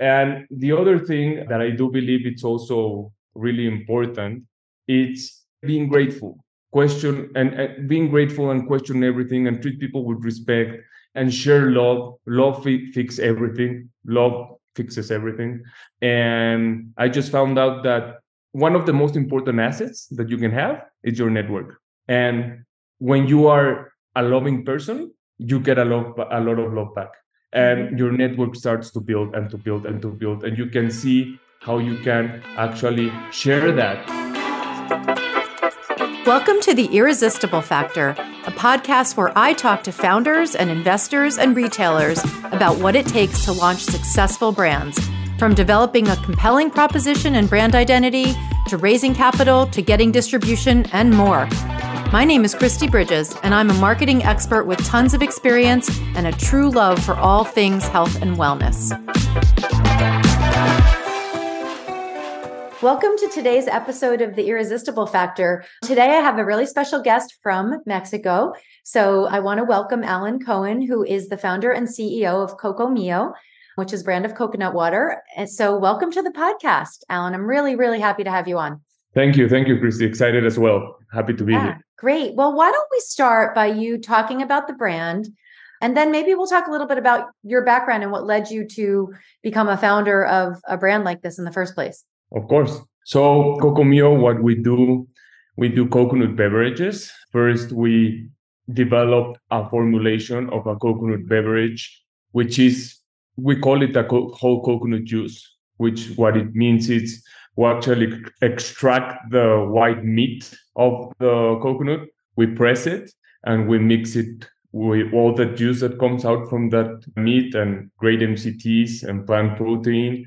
And the other thing that I do believe it's also really important, it's being grateful. Question and, and being grateful and question everything and treat people with respect and share love. Love fi- fix everything. Love fixes everything. And I just found out that one of the most important assets that you can have is your network. And when you are a loving person, you get a lot, a lot of love back. And your network starts to build and to build and to build. And you can see how you can actually share that. Welcome to The Irresistible Factor, a podcast where I talk to founders and investors and retailers about what it takes to launch successful brands. From developing a compelling proposition and brand identity, to raising capital, to getting distribution, and more. My name is Christy Bridges, and I'm a marketing expert with tons of experience and a true love for all things health and wellness. Welcome to today's episode of The Irresistible Factor. Today, I have a really special guest from Mexico. So, I want to welcome Alan Cohen, who is the founder and CEO of Kokomio, which is brand of coconut water. And so, welcome to the podcast, Alan. I'm really, really happy to have you on. Thank you. Thank you, Christy. Excited as well. Happy to be yeah, here. Great. Well, why don't we start by you talking about the brand? And then maybe we'll talk a little bit about your background and what led you to become a founder of a brand like this in the first place. Of course. So, Kokomio, what we do, we do coconut beverages. First, we developed a formulation of a coconut beverage, which is, we call it a co- whole coconut juice, which what it means is we actually extract the white meat of the coconut, we press it, and we mix it with all the juice that comes out from that meat and great MCTs and plant protein.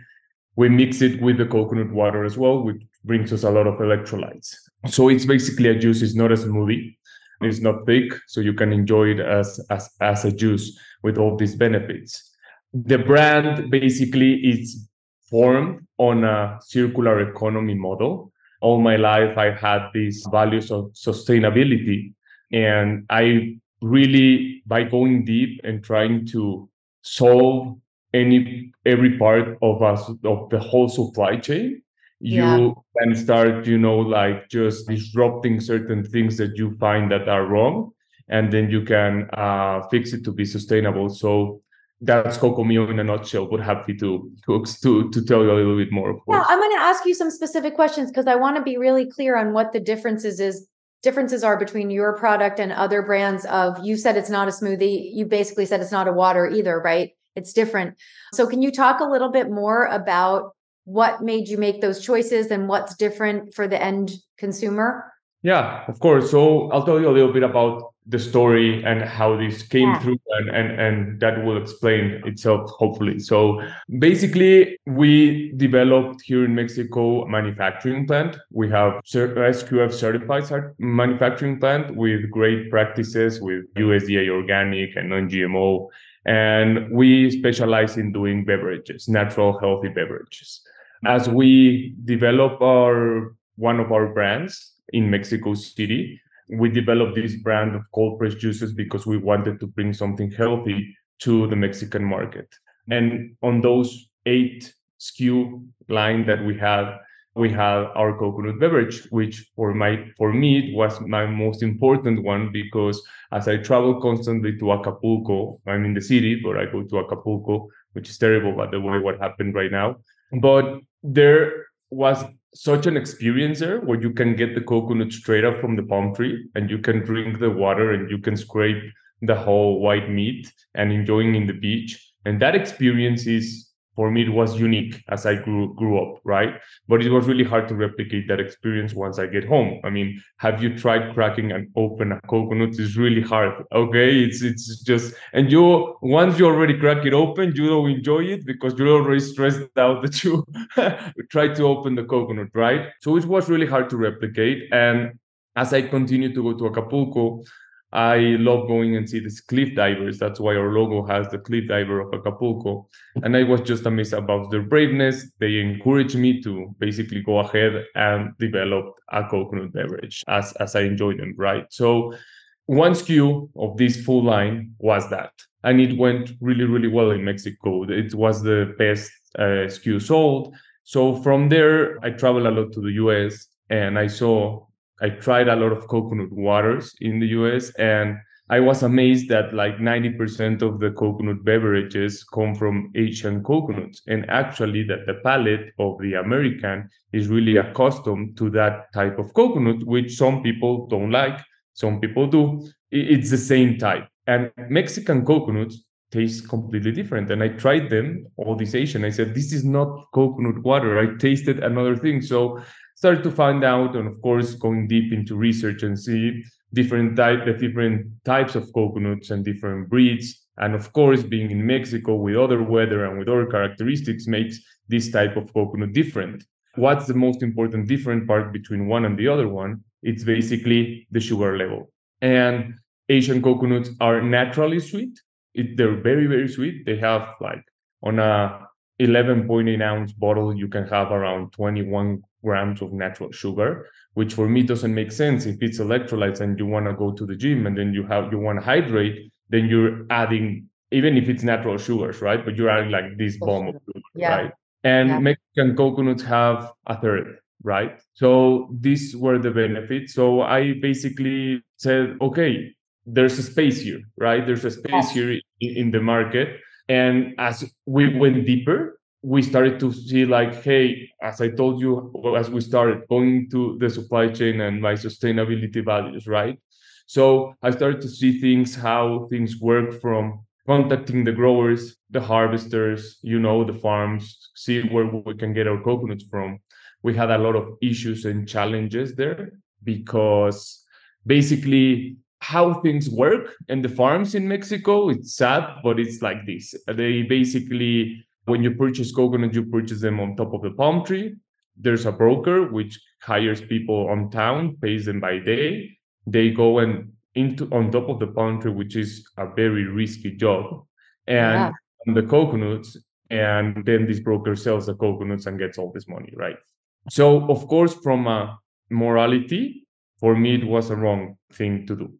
We mix it with the coconut water as well, which brings us a lot of electrolytes. So it's basically a juice, it's not a smoothie. It's not thick, so you can enjoy it as, as, as a juice with all these benefits. The brand basically is formed on a circular economy model. All my life, I've had these values of sustainability. And I really, by going deep and trying to solve any every part of us of the whole supply chain, you can start, you know, like just disrupting certain things that you find that are wrong, and then you can uh, fix it to be sustainable. So that's Kokomio in a nutshell. But happy to to to, to tell you a little bit more. Of course. Yeah, I'm going to ask you some specific questions because I want to be really clear on what the differences is differences are between your product and other brands. Of you said it's not a smoothie. You basically said it's not a water either, right? It's different. So can you talk a little bit more about what made you make those choices and what's different for the end consumer? Yeah, of course. So I'll tell you a little bit about the story and how this came yeah. through and, and and that will explain itself hopefully. So basically we developed here in mexico a manufacturing plant. We have sqf certified manufacturing plant with great practices with usda organic and non-gmo and we specialize in doing beverages natural healthy beverages. As we develop our one of our brands in mexico city we developed this brand of cold pressed juices because we wanted to bring something healthy to the Mexican market. And on those eight SKU line that we have, we have our coconut beverage, which for my for me it was my most important one because as I travel constantly to Acapulco, I'm in the city, but I go to Acapulco, which is terrible by the way what happened right now. But there was such an experience there where you can get the coconut straight up from the palm tree and you can drink the water and you can scrape the whole white meat and enjoying in the beach. And that experience is for me it was unique as i grew grew up right? But it was really hard to replicate that experience once i get home. I mean have you tried cracking and open a coconut? It's really hard okay? It's it's just and you once you already crack it open you don't enjoy it because you're already stressed out that you try to open the coconut right? So it was really hard to replicate. And as i continued to go to acapulco I love going and see these cliff divers. That's why our logo has the cliff diver of Acapulco. And I was just amazed about their braveness. They encouraged me to basically go ahead and develop a coconut beverage as, as I enjoy them, right? So one SKU of this full line was that. And it went really, really well in Mexico. It was the best uh, SKU sold. So from there, I traveled a lot to the US and I saw, I tried a lot of coconut waters in the US and I was amazed that like 90% of the coconut beverages come from Asian coconuts. And actually, that the palate of the American is really accustomed to that type of coconut, which some people don't like, some people do. It's the same type. And Mexican coconuts taste completely different. And I tried them, all these Asian. I said, this is not coconut water. I tasted another thing. So started to find out, and of course, going deep into research and see different type the different types of coconuts and different breeds. And of course being in mexico with other weather and with other characteristics makes this type of coconut different. What's the most important different part between one and the other one? It's basically the sugar level. And asian coconuts are naturally sweet. It, they're very very sweet. They have like on a 11.8 ounce bottle you can have around 21 grams of natural sugar which for me doesn't make sense. If it's electrolytes and you want to go to the gym and then you have you want to hydrate then you're adding even if it's natural sugars right? But you're adding like this bomb of sugar. yeah. right? And yeah. mexican coconuts have a third right? So these were the benefits. So i basically said okay there's a space here right? There's a space here in, in the market. And as we went deeper we started to see like hey as i told you as we started going to the supply chain and my sustainability values right? So i started to see things how things work from contacting the growers the harvesters you know the farms see where we can get our coconuts from. We had a lot of issues and challenges there because basically how things work in the farms in mexico it's sad but it's like this. They basically when you purchase coconut, you purchase them on top of the palm tree. There's a broker which hires people on town, pays them by day. They go and into on top of the palm tree, which is a very risky job, and yeah. the coconuts. And then this broker sells the coconuts and gets all this money, right? So, of course, from a morality, for me, it was a wrong thing to do.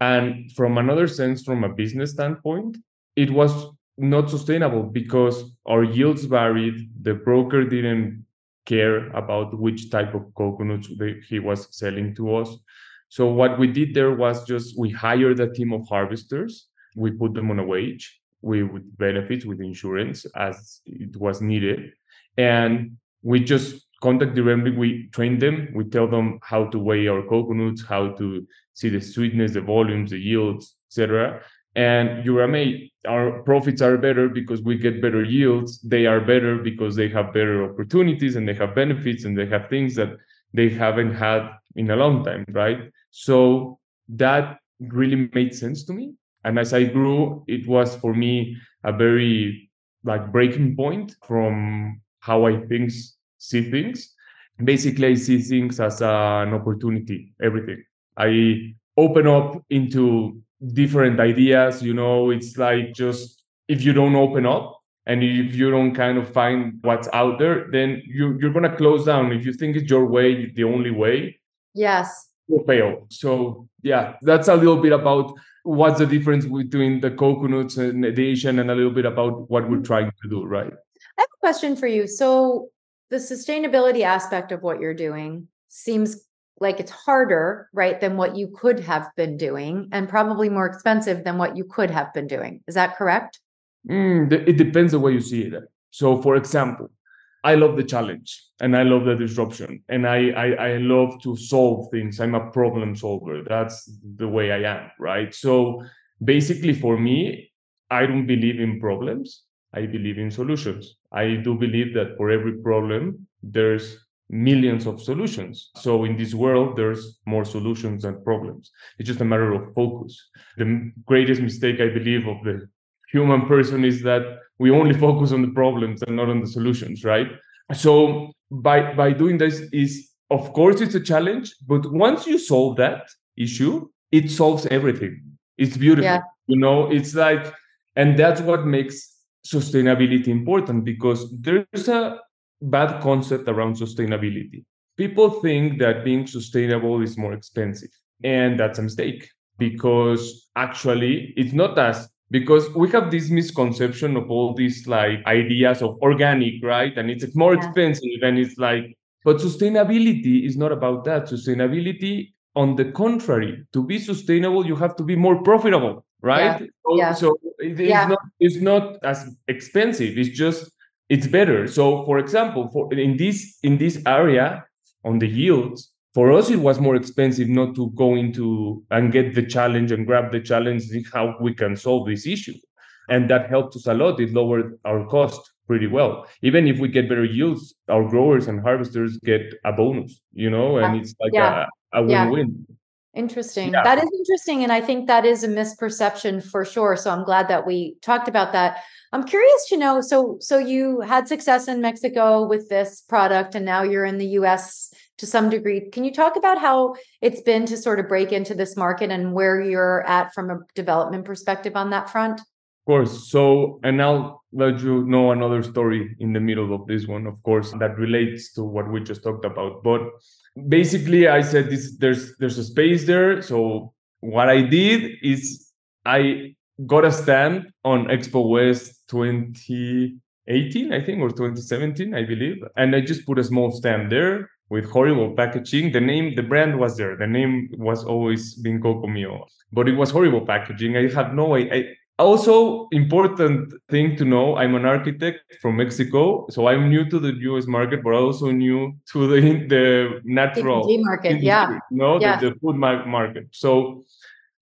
And from another sense, from a business standpoint, it was not sustainable because our yields varied. The broker didn't care about which type of coconuts he was selling to us. So what we did there was just we hired a team of harvesters. We put them on a wage, we with benefits, with insurance as it was needed, and we just contact directly. We train them. We tell them how to weigh our coconuts, how to see the sweetness, the volumes, the yields, etc. And amazed our profits are better because we get better yields. They are better because they have better opportunities and they have benefits and they have things that they haven't had in a long time right? So that really made sense to me. And as i grew it was for me a very like breaking point from how i think see things. Basically i see things as an opportunity everything. I open up into different ideas you know it's like just if you don't open up and if you don't kind of find what's out there then you, you're going to close down. If you think it's your way the only way yes. you'll fail. So yeah that's a little bit about what's the difference between the coconuts and the asian and a little bit about what we're trying to do right? I have a question for you. So the sustainability aspect of what you're doing seems like it's harder, right, than what you could have been doing and probably more expensive than what you could have been doing. Is that correct? Mm, it depends the way you see it. So, for example, I love the challenge and I love the disruption and I, I, I love to solve things. I'm a problem solver. That's the way I am, right? So basically, for me, I don't believe in problems. I believe in solutions. I do believe that for every problem, there's millions of solutions. So in this world, there's more solutions than problems. It's just a matter of focus. The greatest mistake, I believe, of the human person is that we only focus on the problems and not on the solutions, right? So by by doing this is of course it's a challenge, but once you solve that issue, it solves everything. It's beautiful. Yeah. You know, it's like and that's what makes sustainability important because there's a bad concept around sustainability. People think that being sustainable is more expensive, and that's a mistake because actually it's not as because we have this misconception of all these like ideas of organic, right? And it's more yeah. expensive and it's like, but sustainability is not about that. Sustainability, on the contrary, to be sustainable, you have to be more profitable, right? Yeah. So, yeah. so it is yeah. not it's not as expensive. It's just it's better. So for example, for in this in this area on the yields, for us it was more expensive not to go into and get the challenge and grab the challenge and how we can solve this issue and that helped us a lot it lowered our cost pretty well even if we get better yields our growers and harvesters get a bonus you know and it's like yeah. a, a win-win yeah. Interesting. Yeah. That is interesting. And I think that is a misperception for sure. So I'm glad that we talked about that. I'm curious to know so so you had success in Mexico with this product and now you're in the US to some degree. Can you talk about how it's been to sort of break into this market and where you're at from a development perspective on that front? Of course. So, and I'll let you know another story in the middle of this one, of course, that relates to what we just talked about. But basically, I said this: there's there's a space there. So what I did is I got a stand on Expo West 2018, I think, or 2017, I believe, and I just put a small stand there with horrible packaging. The name, the brand was there. The name was always been Kokomio, but it was horrible packaging. I had no way. I, also important thing to know i'm an architect from mexico so i'm new to the us market but also new to the the natural market industry, yeah no yeah. The, the food market so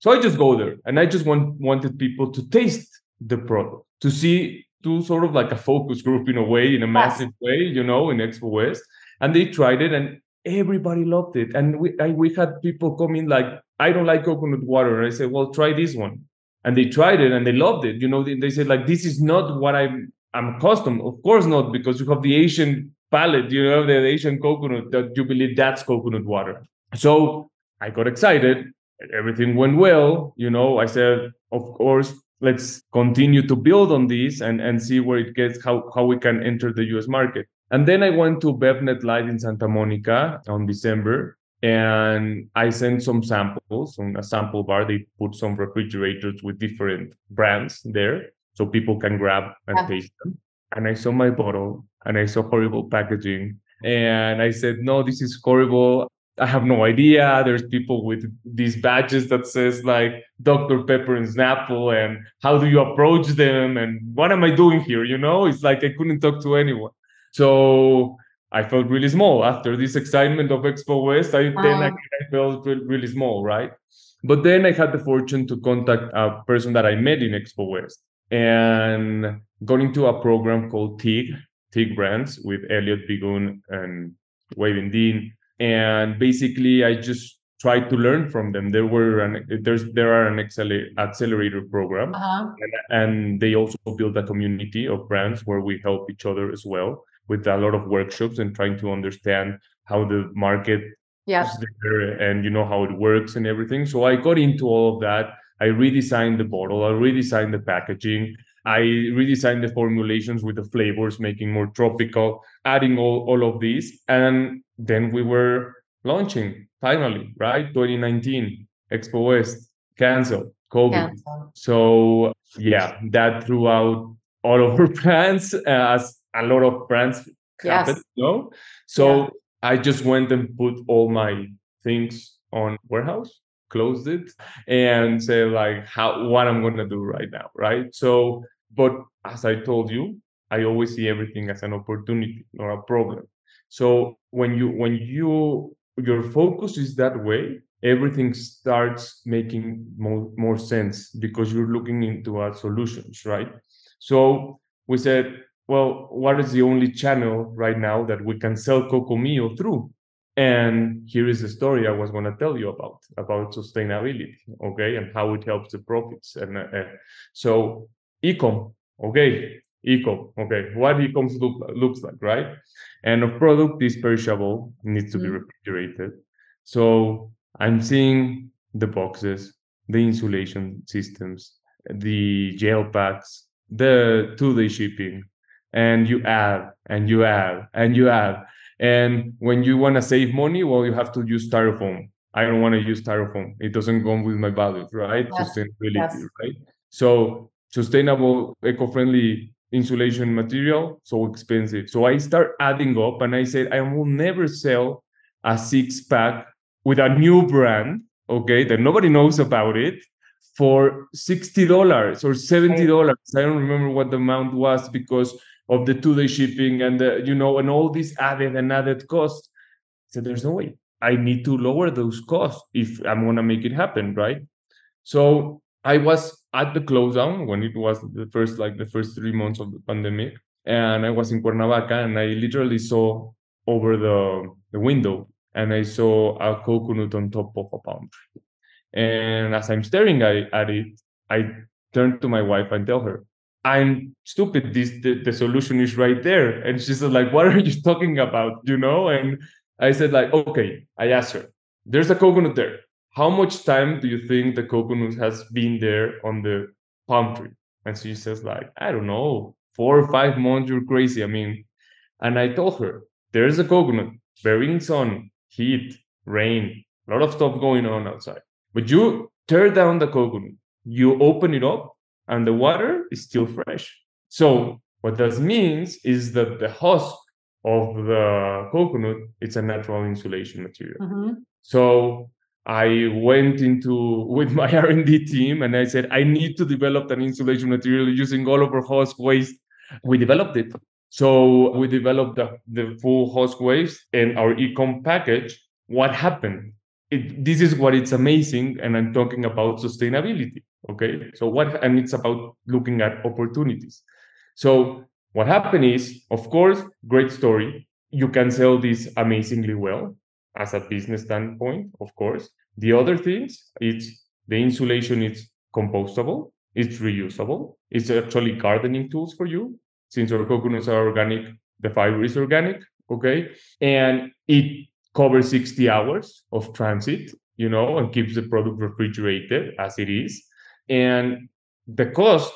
so i just go there and i just want wanted people to taste the product to see to sort of like a focus group in a way in a massive way you know in expo west. And they tried it and everybody loved it. And we I, we had people coming like i don't like coconut water. And i said well try this one. And they tried it and they loved it you know they, they said like this is not what i'm i'm accustomed. Of course not because you have the asian palate you know the asian coconut that you believe that's coconut water. So i got excited everything went well you know i said of course let's continue to build on this and and see where it gets how how we can enter the us market and then I went to BevNet Live in Santa Monica on December and I sent some samples on a sample bar. They put some refrigerators with different brands there so people can grab and yeah. taste them. And I saw my bottle and I saw horrible packaging. And I said, no, this is horrible. I have no idea. There's people with these badges that says like Dr. Pepper and Snapple, and how do you approach them? And what am I doing here? You know, it's like I couldn't talk to anyone. So I felt really small after this excitement of Expo West. I wow. then I, I felt really small, right? But then I had the fortune to contact a person that I met in Expo West and got into a program called TIG, TIG Brands with Elliot Begoun and Waving Dean. And basically, I just tried to learn from them. There were an, there's there are an accelerator program, uh-huh. and, and they also build a community of brands where we help each other as well with a lot of workshops and trying to understand how the market yeah. and you know how it works and everything. So I got into all of that. I redesigned the bottle, I redesigned the packaging, I redesigned the formulations with the flavors, making more tropical, adding all, all of these. And then we were launching finally, right? 2019, Expo West, cancel, COVID. Cancel. So yeah, that threw out all of our plans uh, as a lot of brands yes. happen, you know? So yeah. I just went and put all my things on warehouse, closed it, and say like how what I'm gonna do right now, right? So, but as I told you, I always see everything as an opportunity, not a problem. So when you when you your focus is that way, everything starts making more, more sense because you're looking into our solutions, right? So we said well, what is the only channel right now that we can sell Kokomio through? And here is the story I was going to tell you about about sustainability, okay, and how it helps the profits. And uh so, ecom, okay, ecom, okay, what ecoms look, looks like, right? And a product is perishable, needs to mm-hmm. be refrigerated. So I'm seeing the boxes, the insulation systems, the gel packs, the two-day shipping, and you add and you add and you add. And when you want to save money, well, you have to use styrofoam. I don't want to use styrofoam. It doesn't go with my values, right? Yes. Sustainability, yes. right? So sustainable, eco-friendly insulation material so expensive? So I start adding up and I said, I will never sell a six pack with a new brand, okay, that nobody knows about it for $60 or $70. I don't remember what the amount was because of the two day shipping and the, you know, and all these added and added costs. So there's no way. I need to lower those costs if I'm gonna make it happen, right? So I was at the close down when it was the first like the first three months of the pandemic, and I was in Cuernavaca, and I literally saw over the the window, and I saw a coconut on top of a palm tree. And as I'm staring at it, I turn to my wife and tell her, I'm stupid. This the, the solution is right there. And she's like, What are you talking about? You know? And I said, like, okay, I asked her, there's a coconut there. How much time do you think the coconut has been there on the palm tree? And she says, like, I don't know, four or five months, you're crazy. I mean, and I told her, there's a coconut, bearing sun, heat, rain, a lot of stuff going on outside. But you tear down the coconut, you open it up, and the water is still fresh. So what that means is that the husk of the coconut, it's a natural insulation material. Mm-hmm. So I went into with my R&D team and I said, I need to develop an insulation material using all of our husk waste. We developed it. So we developed the, the full husk waste and our ecom package. What happened? It, this is what it's amazing. And I'm talking about sustainability. Okay. So what, and it's about looking at opportunities. So what happened is, of course, great story. You can sell this amazingly well as a business standpoint, of course. The other things, it's the insulation is compostable, it's reusable, it's actually gardening tools for you. Since our coconuts are organic, the fiber is organic, okay? And it covers 60 hours of transit, you know, and keeps the product refrigerated as it is. And the cost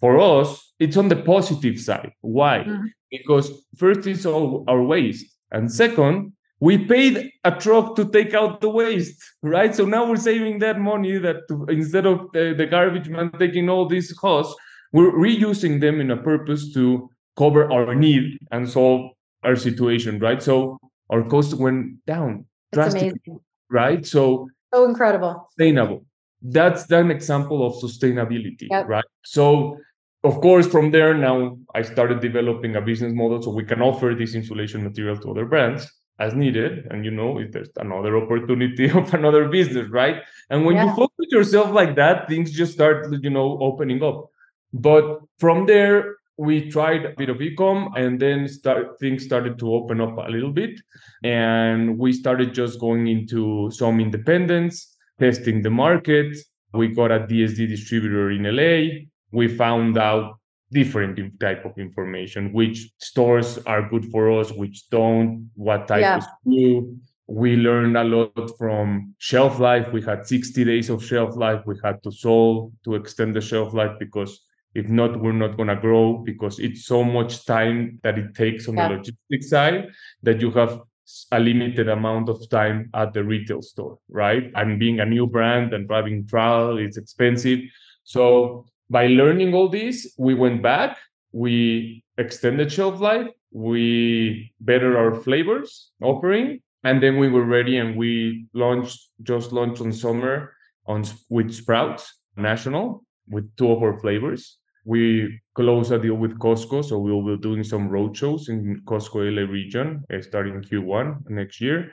for us, it's on the positive side. Why? Mm-hmm. Because first, it's all our waste. And second, we paid a truck to take out the waste, right? So now we're saving that money that to, instead of the, the, garbage man taking all these costs, we're reusing them in a purpose to cover our need and solve our situation, right? So our cost went down drastically, right? So so incredible, sustainable that's an example of sustainability yep. right so of course from there now i started developing a business model so we can offer this insulation material to other brands as needed and you know if there's another opportunity of another business right and when yeah. you focus yourself like that things just start you know opening up but from there we tried a bit of ecom and then start things started to open up a little bit and we started just going into some independence testing the market. We got a DSD distributor in LA. We found out different type of information, which stores are good for us, which don't, what type yeah. of screw. We learned a lot from shelf life. We had 60 days of shelf life. We had to solve to extend the shelf life because if not, we're not going to grow because it's so much time that it takes on yeah. the logistics side that you have a limited amount of time at the retail store, right? And being a new brand and driving trial, is expensive. So by learning all this, we went back, we extended shelf life, we better our flavors offering, and then we were ready and we launched just launched on summer on with Sprouts National with two of our flavors. We close a deal with Costco, so we will be doing some road shows in Costco LA region uh, starting Q1 next year.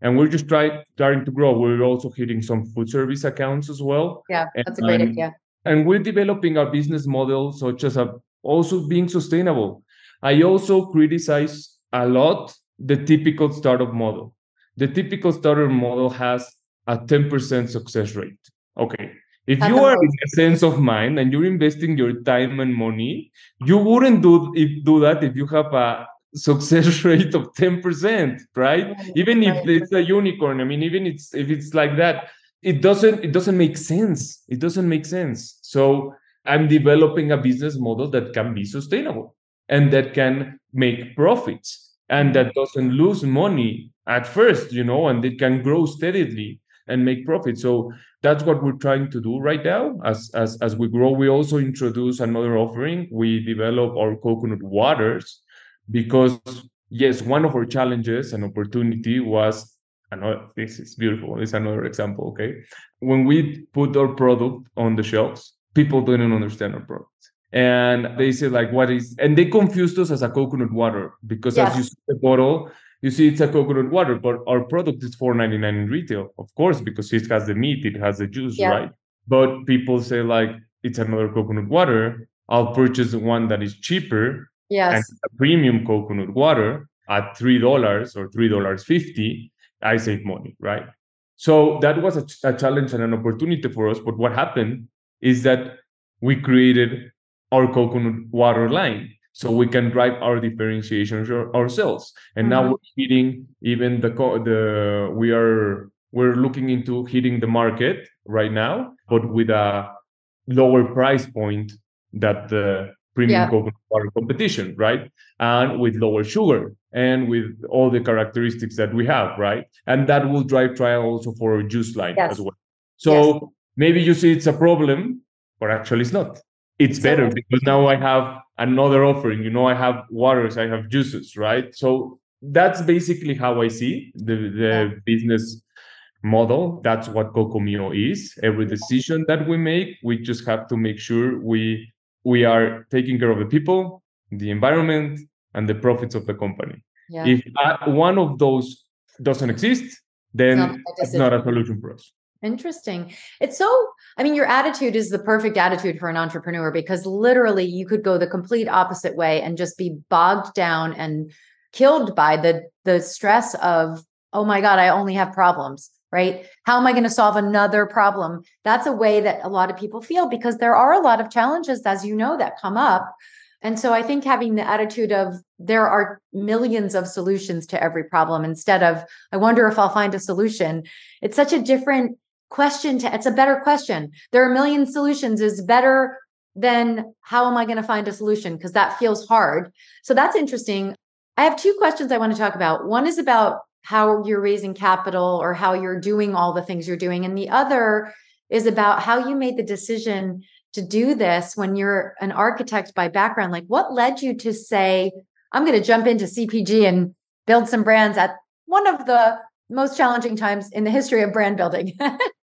And we're just trying starting to grow. We're also hitting some food service accounts as well. Yeah, that's and, a great idea. And we're developing our business model such as a, also being sustainable. I also criticize a lot the typical startup model. The typical startup model has a 10% success rate. Okay, if you are in a sense of mind and you're investing your time and money, you wouldn't do if do that if you have a success rate of 10%, right? Even if it's a unicorn. I mean, even it's if it's like that, it doesn't it doesn't make sense. It doesn't make sense. So I'm developing a business model that can be sustainable and that can make profits and that doesn't lose money at first, you know, and it can grow steadily and make profit. So that's what we're trying to do right now. As as as we grow, we also introduce another offering. We develop our coconut waters because yes, one of our challenges and opportunity was another this is beautiful. This is another example. Okay. When we put our product on the shelves, people didn't understand our product. And they say, like, what is and they confused us as a coconut water because yes. as you see the bottle, you see it's a coconut water, but our product is $4.99 in retail, of course, because it has the meat, it has the juice, yeah. right? But people say, like, it's another coconut water. I'll purchase one that is cheaper yes. and a premium coconut water at three dollars or three dollars fifty. I save money, right? So that was a, a challenge and an opportunity for us. But what happened is that we created our coconut water line so we can drive our differentiation ourselves and mm-hmm. now we're hitting even the the we are we're looking into hitting the market right now but with a lower price point that the premium yeah. coconut water competition right and with lower sugar and with all the characteristics that we have right and that will drive trial also for juice line yes. as well so yes. maybe you see it's a problem but actually it's not it's better because now I have another offering. You know, I have waters, I have juices, right? So that's basically how I see the, the business model. That's what Kokomio is. Every decision that we make, we just have to make sure we we are taking care of the people, the environment, and the profits of the company. Yeah. If uh, one of those doesn't exist, then it's not a solution for us. Interesting. It's so, I mean, your attitude is the perfect attitude for an entrepreneur because literally you could go the complete opposite way and just be bogged down and killed by the the stress of, oh my God, I only have problems, right? How am I going to solve another problem? That's a way that a lot of people feel because there are a lot of challenges, as you know, that come up. And so I think having the attitude of there are millions of solutions to every problem instead of, I wonder if I'll find a solution. It's such a different question to it's a better question there are a million solutions is better than how am i going to find a solution because that feels hard so that's interesting i have two questions i want to talk about one is about how you're raising capital or how you're doing all the things you're doing. And the other is about how you made the decision to do this when you're an architect by background. Like what led you to say i'm going to jump into cpg and build some brands at one of the most challenging times in the history of brand building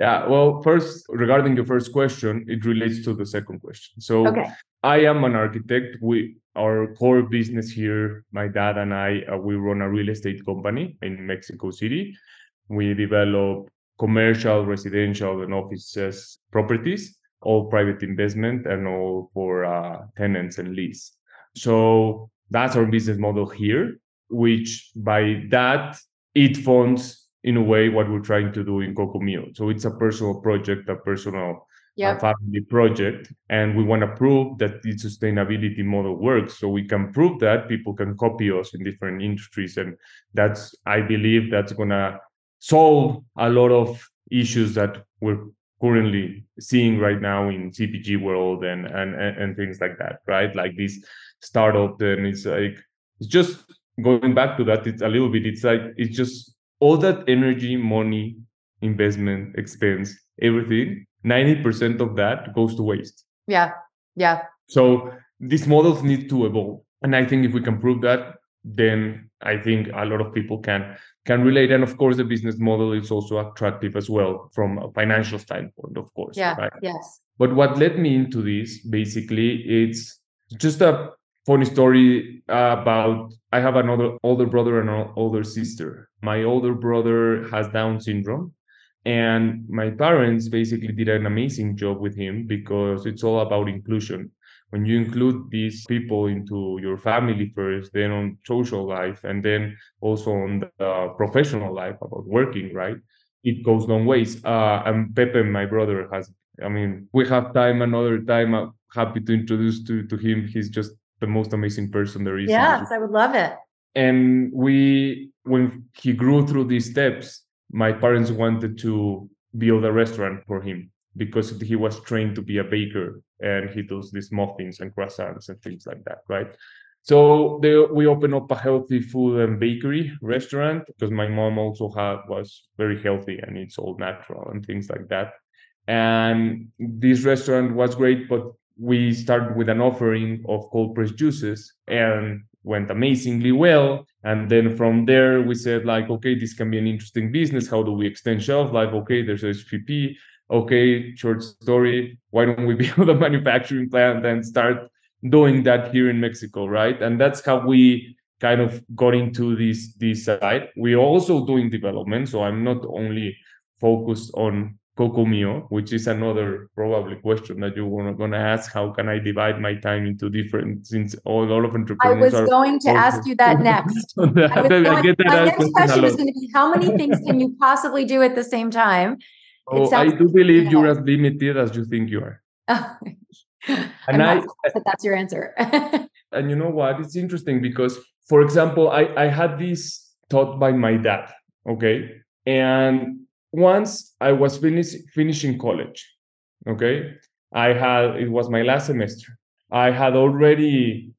Yeah, well, first, regarding your first question, it relates to the second question. So, okay. I am an architect. We our core business here, my dad and I, uh, we run a real estate company in Mexico City. We develop commercial, residential, and offices properties, all private investment and all for uh, tenants and lease. So that's our business model here, which by that it funds in a way what we're trying to do in Kokomio. So it's a personal project, a personal uh, yep. family project, and we want to prove that the sustainability model works. So we can prove that people can copy us in different industries, and that's I believe that's gonna solve a lot of issues that we're currently seeing right now in CPG world and and and things like that, right? Like this startup, and it's like it's just going back to that. It's a little bit. It's like it's just all that energy, money, investment, expense, everything, 90% of that goes to waste. Yeah. Yeah. So these models need to evolve. And I think if we can prove that, then I think a lot of people can can relate. And of course, the business model is also attractive as well from a financial standpoint, of course. Yeah. Right? Yes. But what led me into this basically it's just a funny story about I have another older brother and an older sister. My older brother has Down syndrome, and my parents basically did an amazing job with him because it's all about inclusion. When you include these people into your family first, then on social life, and then also on the professional life about working, right? It goes long ways. Uh, and Pepe, my brother, has. I mean, we have time another time. I'm happy to introduce to to him. He's just the most amazing person there is. Yes, I would love it. And we, when he grew through these steps, my parents wanted to build a restaurant for him because he was trained to be a baker and he does these muffins and croissants and things like that, right? So they, we opened up a healthy food and bakery restaurant because my mom also had was very healthy and it's all natural and things like that. And this restaurant was great, but we started with an offering of cold pressed juices and went amazingly well. And then from there, we said like, okay, this can be an interesting business. How do we extend shelf life? Okay, there's HPP. Okay, short story. Why don't we build a manufacturing plant and start doing that here in Mexico, right? And that's how we kind of got into this this side. We're also doing development, so I'm not only focused on Kokomio, which is another probably question that you were gonna ask. How can I divide my time into different? Since all, all of entrepreneurs. I was going to ask you that next. I going, my next question was going to be: How many things can you possibly do at the same time? Oh, I do believe you're as limited as you think you are. Oh, and I, that's your answer. and you know what? It's interesting because, for example, I I had this taught by my dad. Okay, and once I was finish, finishing college, okay, I had it was my last semester. I had already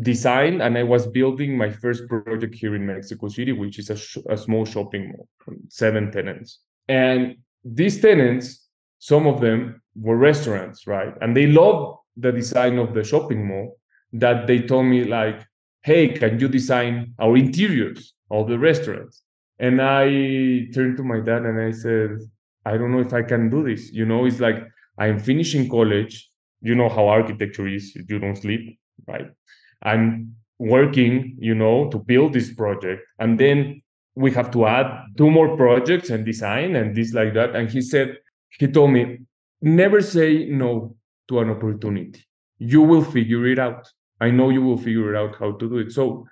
designed and I was building my first project here in Mexico City, which is a, sh- a small shopping mall, seven tenants. And these tenants, some of them were restaurants, right? And they loved the design of the shopping mall that they told me like, hey, can you design our interiors of the restaurants? And I turned to my dad and I said, I don't know if I can do this. You know, it's like I'm finishing college. You know how architecture is, you don't sleep, right? I'm working, you know, to build this project. And then we have to add two more projects and design and this like that. And he said, he told me, never say no to an opportunity. You will figure it out. I know you will figure out how to do it. So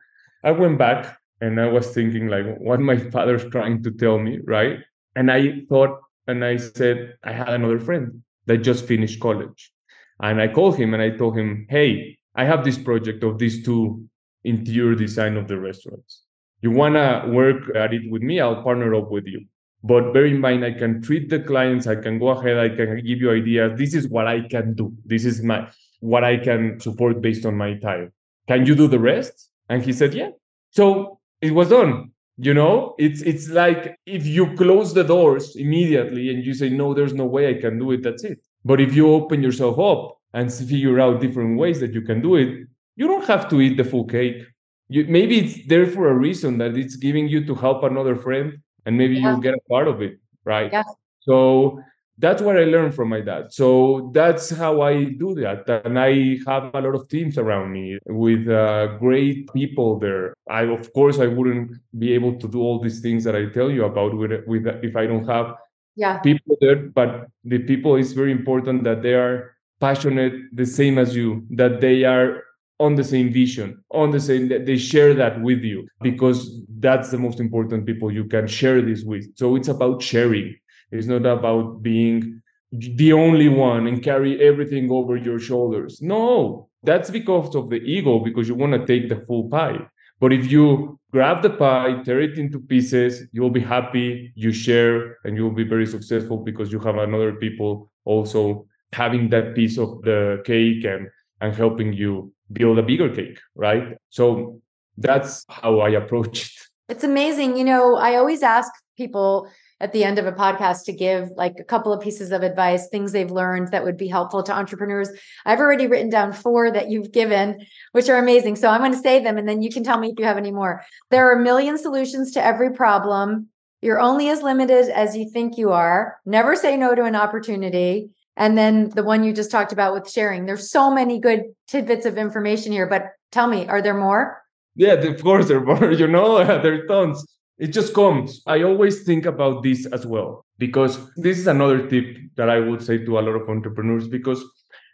I went back and I was thinking like what my father's trying to tell me, right? And I thought and I said I had another friend that just finished college. And I called him and I told him, "Hey, I have this project of these two interior design of the restaurants. You want to work at it with me? I'll partner up with you. But bear in mind, I can treat the clients. I can go ahead. I can give you ideas. This is what I can do. This is my what I can support based on my time. Can you do the rest? And he said, yeah. So it was done you know it's it's like if you close the doors immediately and you say no there's no way i can do it that's it but if you open yourself up and figure out different ways that you can do it you don't have to eat the full cake you, maybe it's there for a reason that it's giving you to help another friend and maybe yeah. you'll get a part of it right yeah. so that's what I learned from my dad. So that's how I do that. And I have a lot of teams around me with uh, great people there. I, of course, I wouldn't be able to do all these things that I tell you about with, with if I don't have yeah. people there. But the people is very important that they are passionate the same as you, that they are on the same vision, on the same that they share that with you because that's the most important people you can share this with. So it's about sharing it's not about being the only one and carry everything over your shoulders. No, that's because of the ego, because you want to take the full pie. But if you grab the pie, tear it into pieces, you'll be happy, you share, and you'll be very successful because you have another people also having that piece of the cake and, and helping you build a bigger cake, right? So that's how I approach it. It's amazing. You know, I always ask people at the end of a podcast to give like a couple of pieces of advice, things they've learned that would be helpful to entrepreneurs. I've already written down four that you've given, which are amazing. So I'm going to say them and then you can tell me if you have any more. There are a million solutions to every problem. You're only as limited as you think you are. Never say no to an opportunity. And then the one you just talked about with sharing. There's so many good tidbits of information here, but tell me, are there more? Yeah, of course there are more. You know, there are tons. It just comes. I always think about this as well, because this is another tip that I would say to a lot of entrepreneurs, because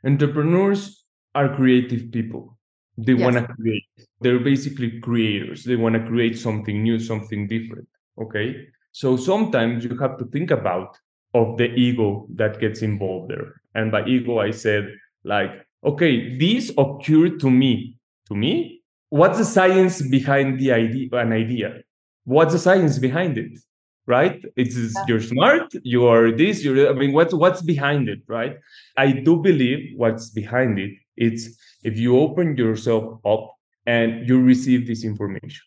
entrepreneurs are creative people. They yes. want to create. They're basically creators. They want to create something new, something different. Okay. So sometimes you have to think about of the ego that gets involved there. And by ego, I said like, okay, this occurred to me. To me, what's the science behind the idea? An idea what's the science behind it right it's yeah. you're smart you are this you're i mean what's what's behind it right i do believe what's behind it it's if you open yourself up and you receive this information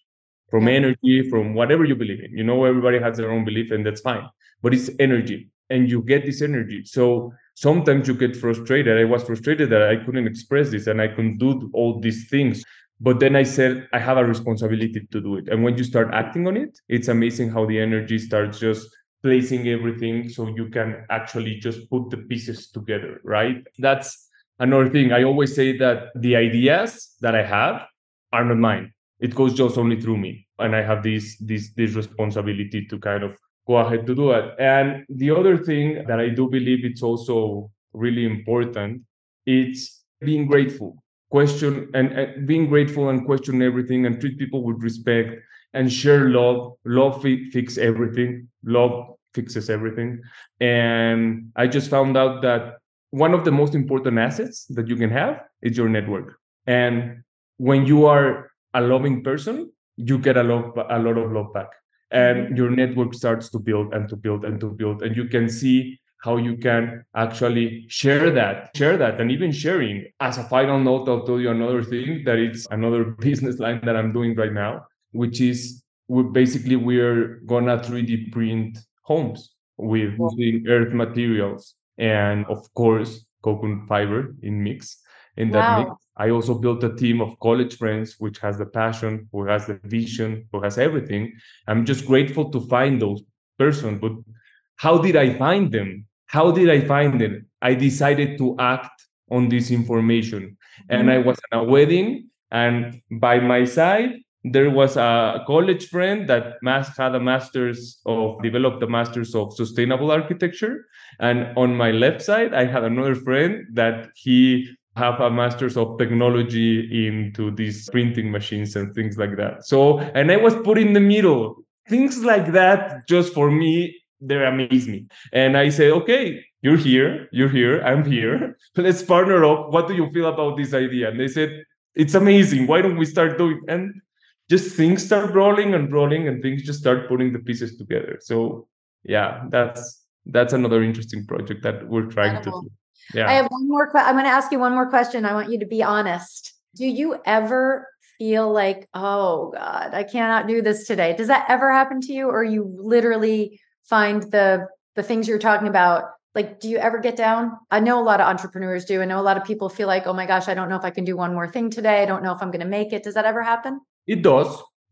from yeah. energy, from whatever you believe in. You know, everybody has their own belief, and that's fine. But it's energy, and you get this energy. So sometimes you get frustrated. I was frustrated that I couldn't express this and I couldn't do all these things. But then I said, I have a responsibility to do it. And when you start acting on it, it's amazing how the energy starts just placing everything so you can actually just put the pieces together, right? That's another thing. I always say that the ideas that I have are not mine. It goes just only through me. And I have this this this responsibility to kind of go ahead to do it. And the other thing that I do believe it's also really important, it's being grateful. Question and, and being grateful and question everything and treat people with respect and share love. Love fi- fix everything. Love fixes everything. And I just found out that one of the most important assets that you can have is your network. And when you are a loving person, you get a lot, a lot of love back and mm-hmm. your network starts to build and to build and to build and you can see how you can actually share that share that and even sharing as a final note i'll tell you another thing that it's another business line that i'm doing right now which is we basically we're gonna 3d print homes with using earth materials and of course coconut fiber in mix in that wow. mix I also built a team of college friends, which has the passion, who has the vision, who has everything. I'm just grateful to find those persons. But how did I find them? How did I find it? I decided to act on this information. And I mm-hmm. was at a wedding, and by my side, there was a college friend that had a master's of developed a master's of sustainable architecture and on my left side i had another friend that he have a master's of technology into these printing machines and things like that. So, and I was put in the middle. Things like that, just for me, they amaze me. And I say, okay, you're here, you're here, I'm here. Let's partner up. What do you feel about this idea? And they said, it's amazing. Why don't we start doing? And just things start rolling and rolling, and things just start putting the pieces together. So, yeah, that's that's another interesting project that we're trying Incredible. to do. Yeah. I have one more. Que- I'm going to ask you one more question. I want you to be honest. Do you ever feel like, oh God, I cannot do this today? Does that ever happen to you, or you literally find the the things you're talking about? Like, do you ever get down? I know a lot of entrepreneurs do. I know a lot of people feel like, oh my gosh, I don't know if I can do one more thing today. I don't know if I'm going to make it. Does that ever happen? It does.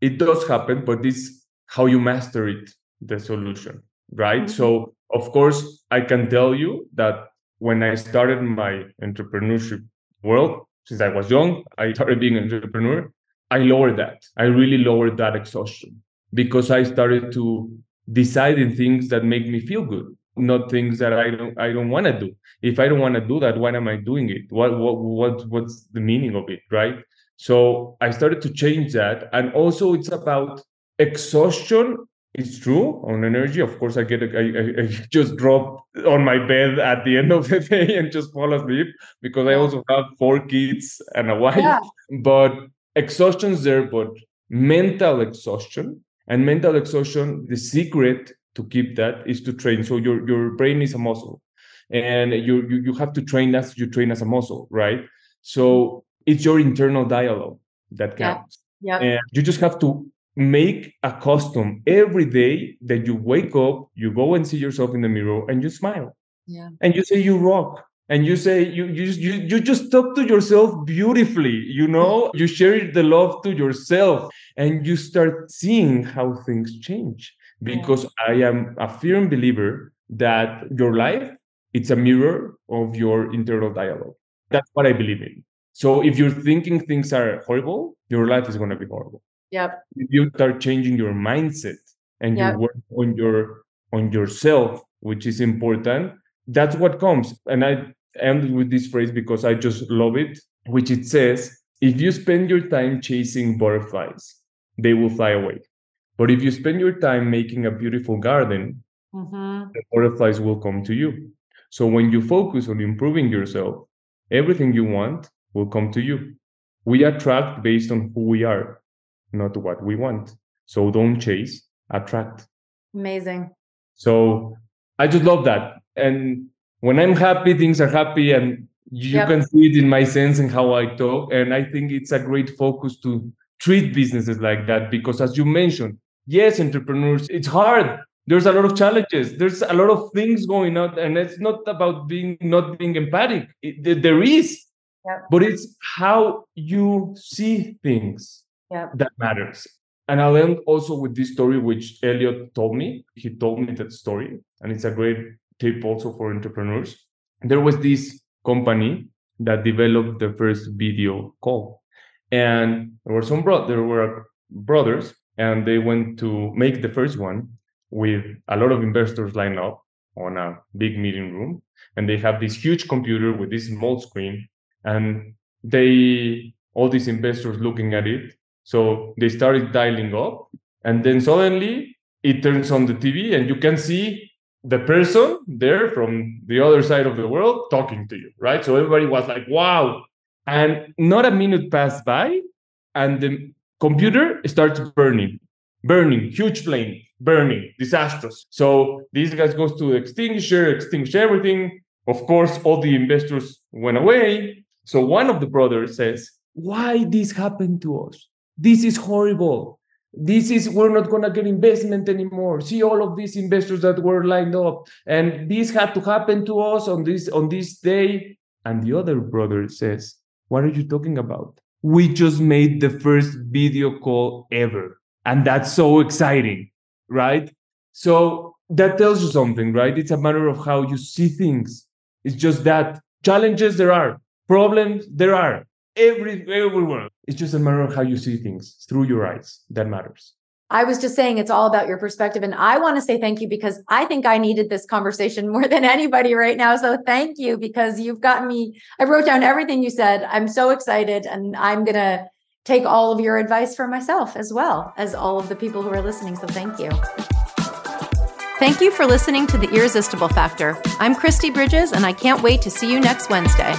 It does happen, but this how you master it, the solution, right? Mm-hmm. So, of course, I can tell you that when I started my entrepreneurship world, since I was young, I started being an entrepreneur. I lowered that. I really lowered that exhaustion because I started to decide in things that make me feel good, not things that I don't I don't want to do. If I don't want to do that, why am I doing it? What what what what's the meaning of it, right? So I started to change that, and also it's about exhaustion it's true on energy. Of course, I get I, I just drop on my bed at the end of the day and just fall asleep because I also have four kids and a wife. Yeah. But exhaustion's there, but mental exhaustion and mental exhaustion. The secret to keep that is to train. So your your brain is a muscle, and you you, you have to train as you train as a muscle, right? So it's your internal dialogue that counts. Yeah. And you just have to make a custom every day that you wake up, you go and see yourself in the mirror and you smile. Yeah. And you say you rock. And you say you you you, you just talk to yourself beautifully, you know, you share the love to yourself and you start seeing how things change. Because yeah. I am a firm believer that your life it's a mirror of your internal dialogue. That's what I believe in. So if you're thinking things are horrible, your life is going to be horrible. Yep. If you start changing your mindset and yep. you work on your on yourself, which is important, that's what comes. And I end with this phrase because I just love it, which it says, if you spend your time chasing butterflies, they will fly away. But if you spend your time making a beautiful garden, mm-hmm. the butterflies will come to you. So when you focus on improving yourself, everything you want will come to you. We attract based on who we are not what we want. So don't chase, attract. Amazing. So I just love that. And when I'm happy, things are happy. And You yep. can see it in my sense and how I talk. And I think it's a great focus to treat businesses like that because, as you mentioned, yes, entrepreneurs, it's hard. There's a lot of challenges. There's a lot of things going on, and it's not about being not being empathic. It, there is, yep. but it's how you see things yep. that matters. And I learned also with this story, which Elliot told me. He told me that story, and it's a great tip also for entrepreneurs. There was this company that developed the first video call, and there were some bro- there were brothers, and they went to make the first one with a lot of investors lined up on a big meeting room, and they have this huge computer with this small screen, and they all these investors looking at it so they started dialing up, and then suddenly it turns on the TV, and you can see the person there from the other side of the world talking to you, right? So everybody was like, wow. And not a minute passed by, and the computer starts burning, burning, huge flame, burning, disastrous. So these guys goes to the extinguisher, extinguish everything. Of course, all the investors went away. So one of the brothers says, why this happened to us? this is horrible this is we're not going to get investment anymore. See all of these investors that were lined up. And this had to happen to us on this on this day. And the other brother says what are you talking about? We just made the first video call ever. And that's so exciting right? So that tells you something right? It's a matter of how you see things. It's just that challenges there are problems there are every everywhere. It's just a matter of how you see things through your eyes that matters. I was just saying it's all about your perspective. And I want to say thank you because I think I needed this conversation more than anybody right now. So thank you because you've gotten me. I wrote down everything you said. I'm so excited and I'm going to take all of your advice for myself as well as all of the people who are listening. So thank you. Thank you for listening to The Irresistible Factor. I'm Christy Bridges and I can't wait to see you next Wednesday.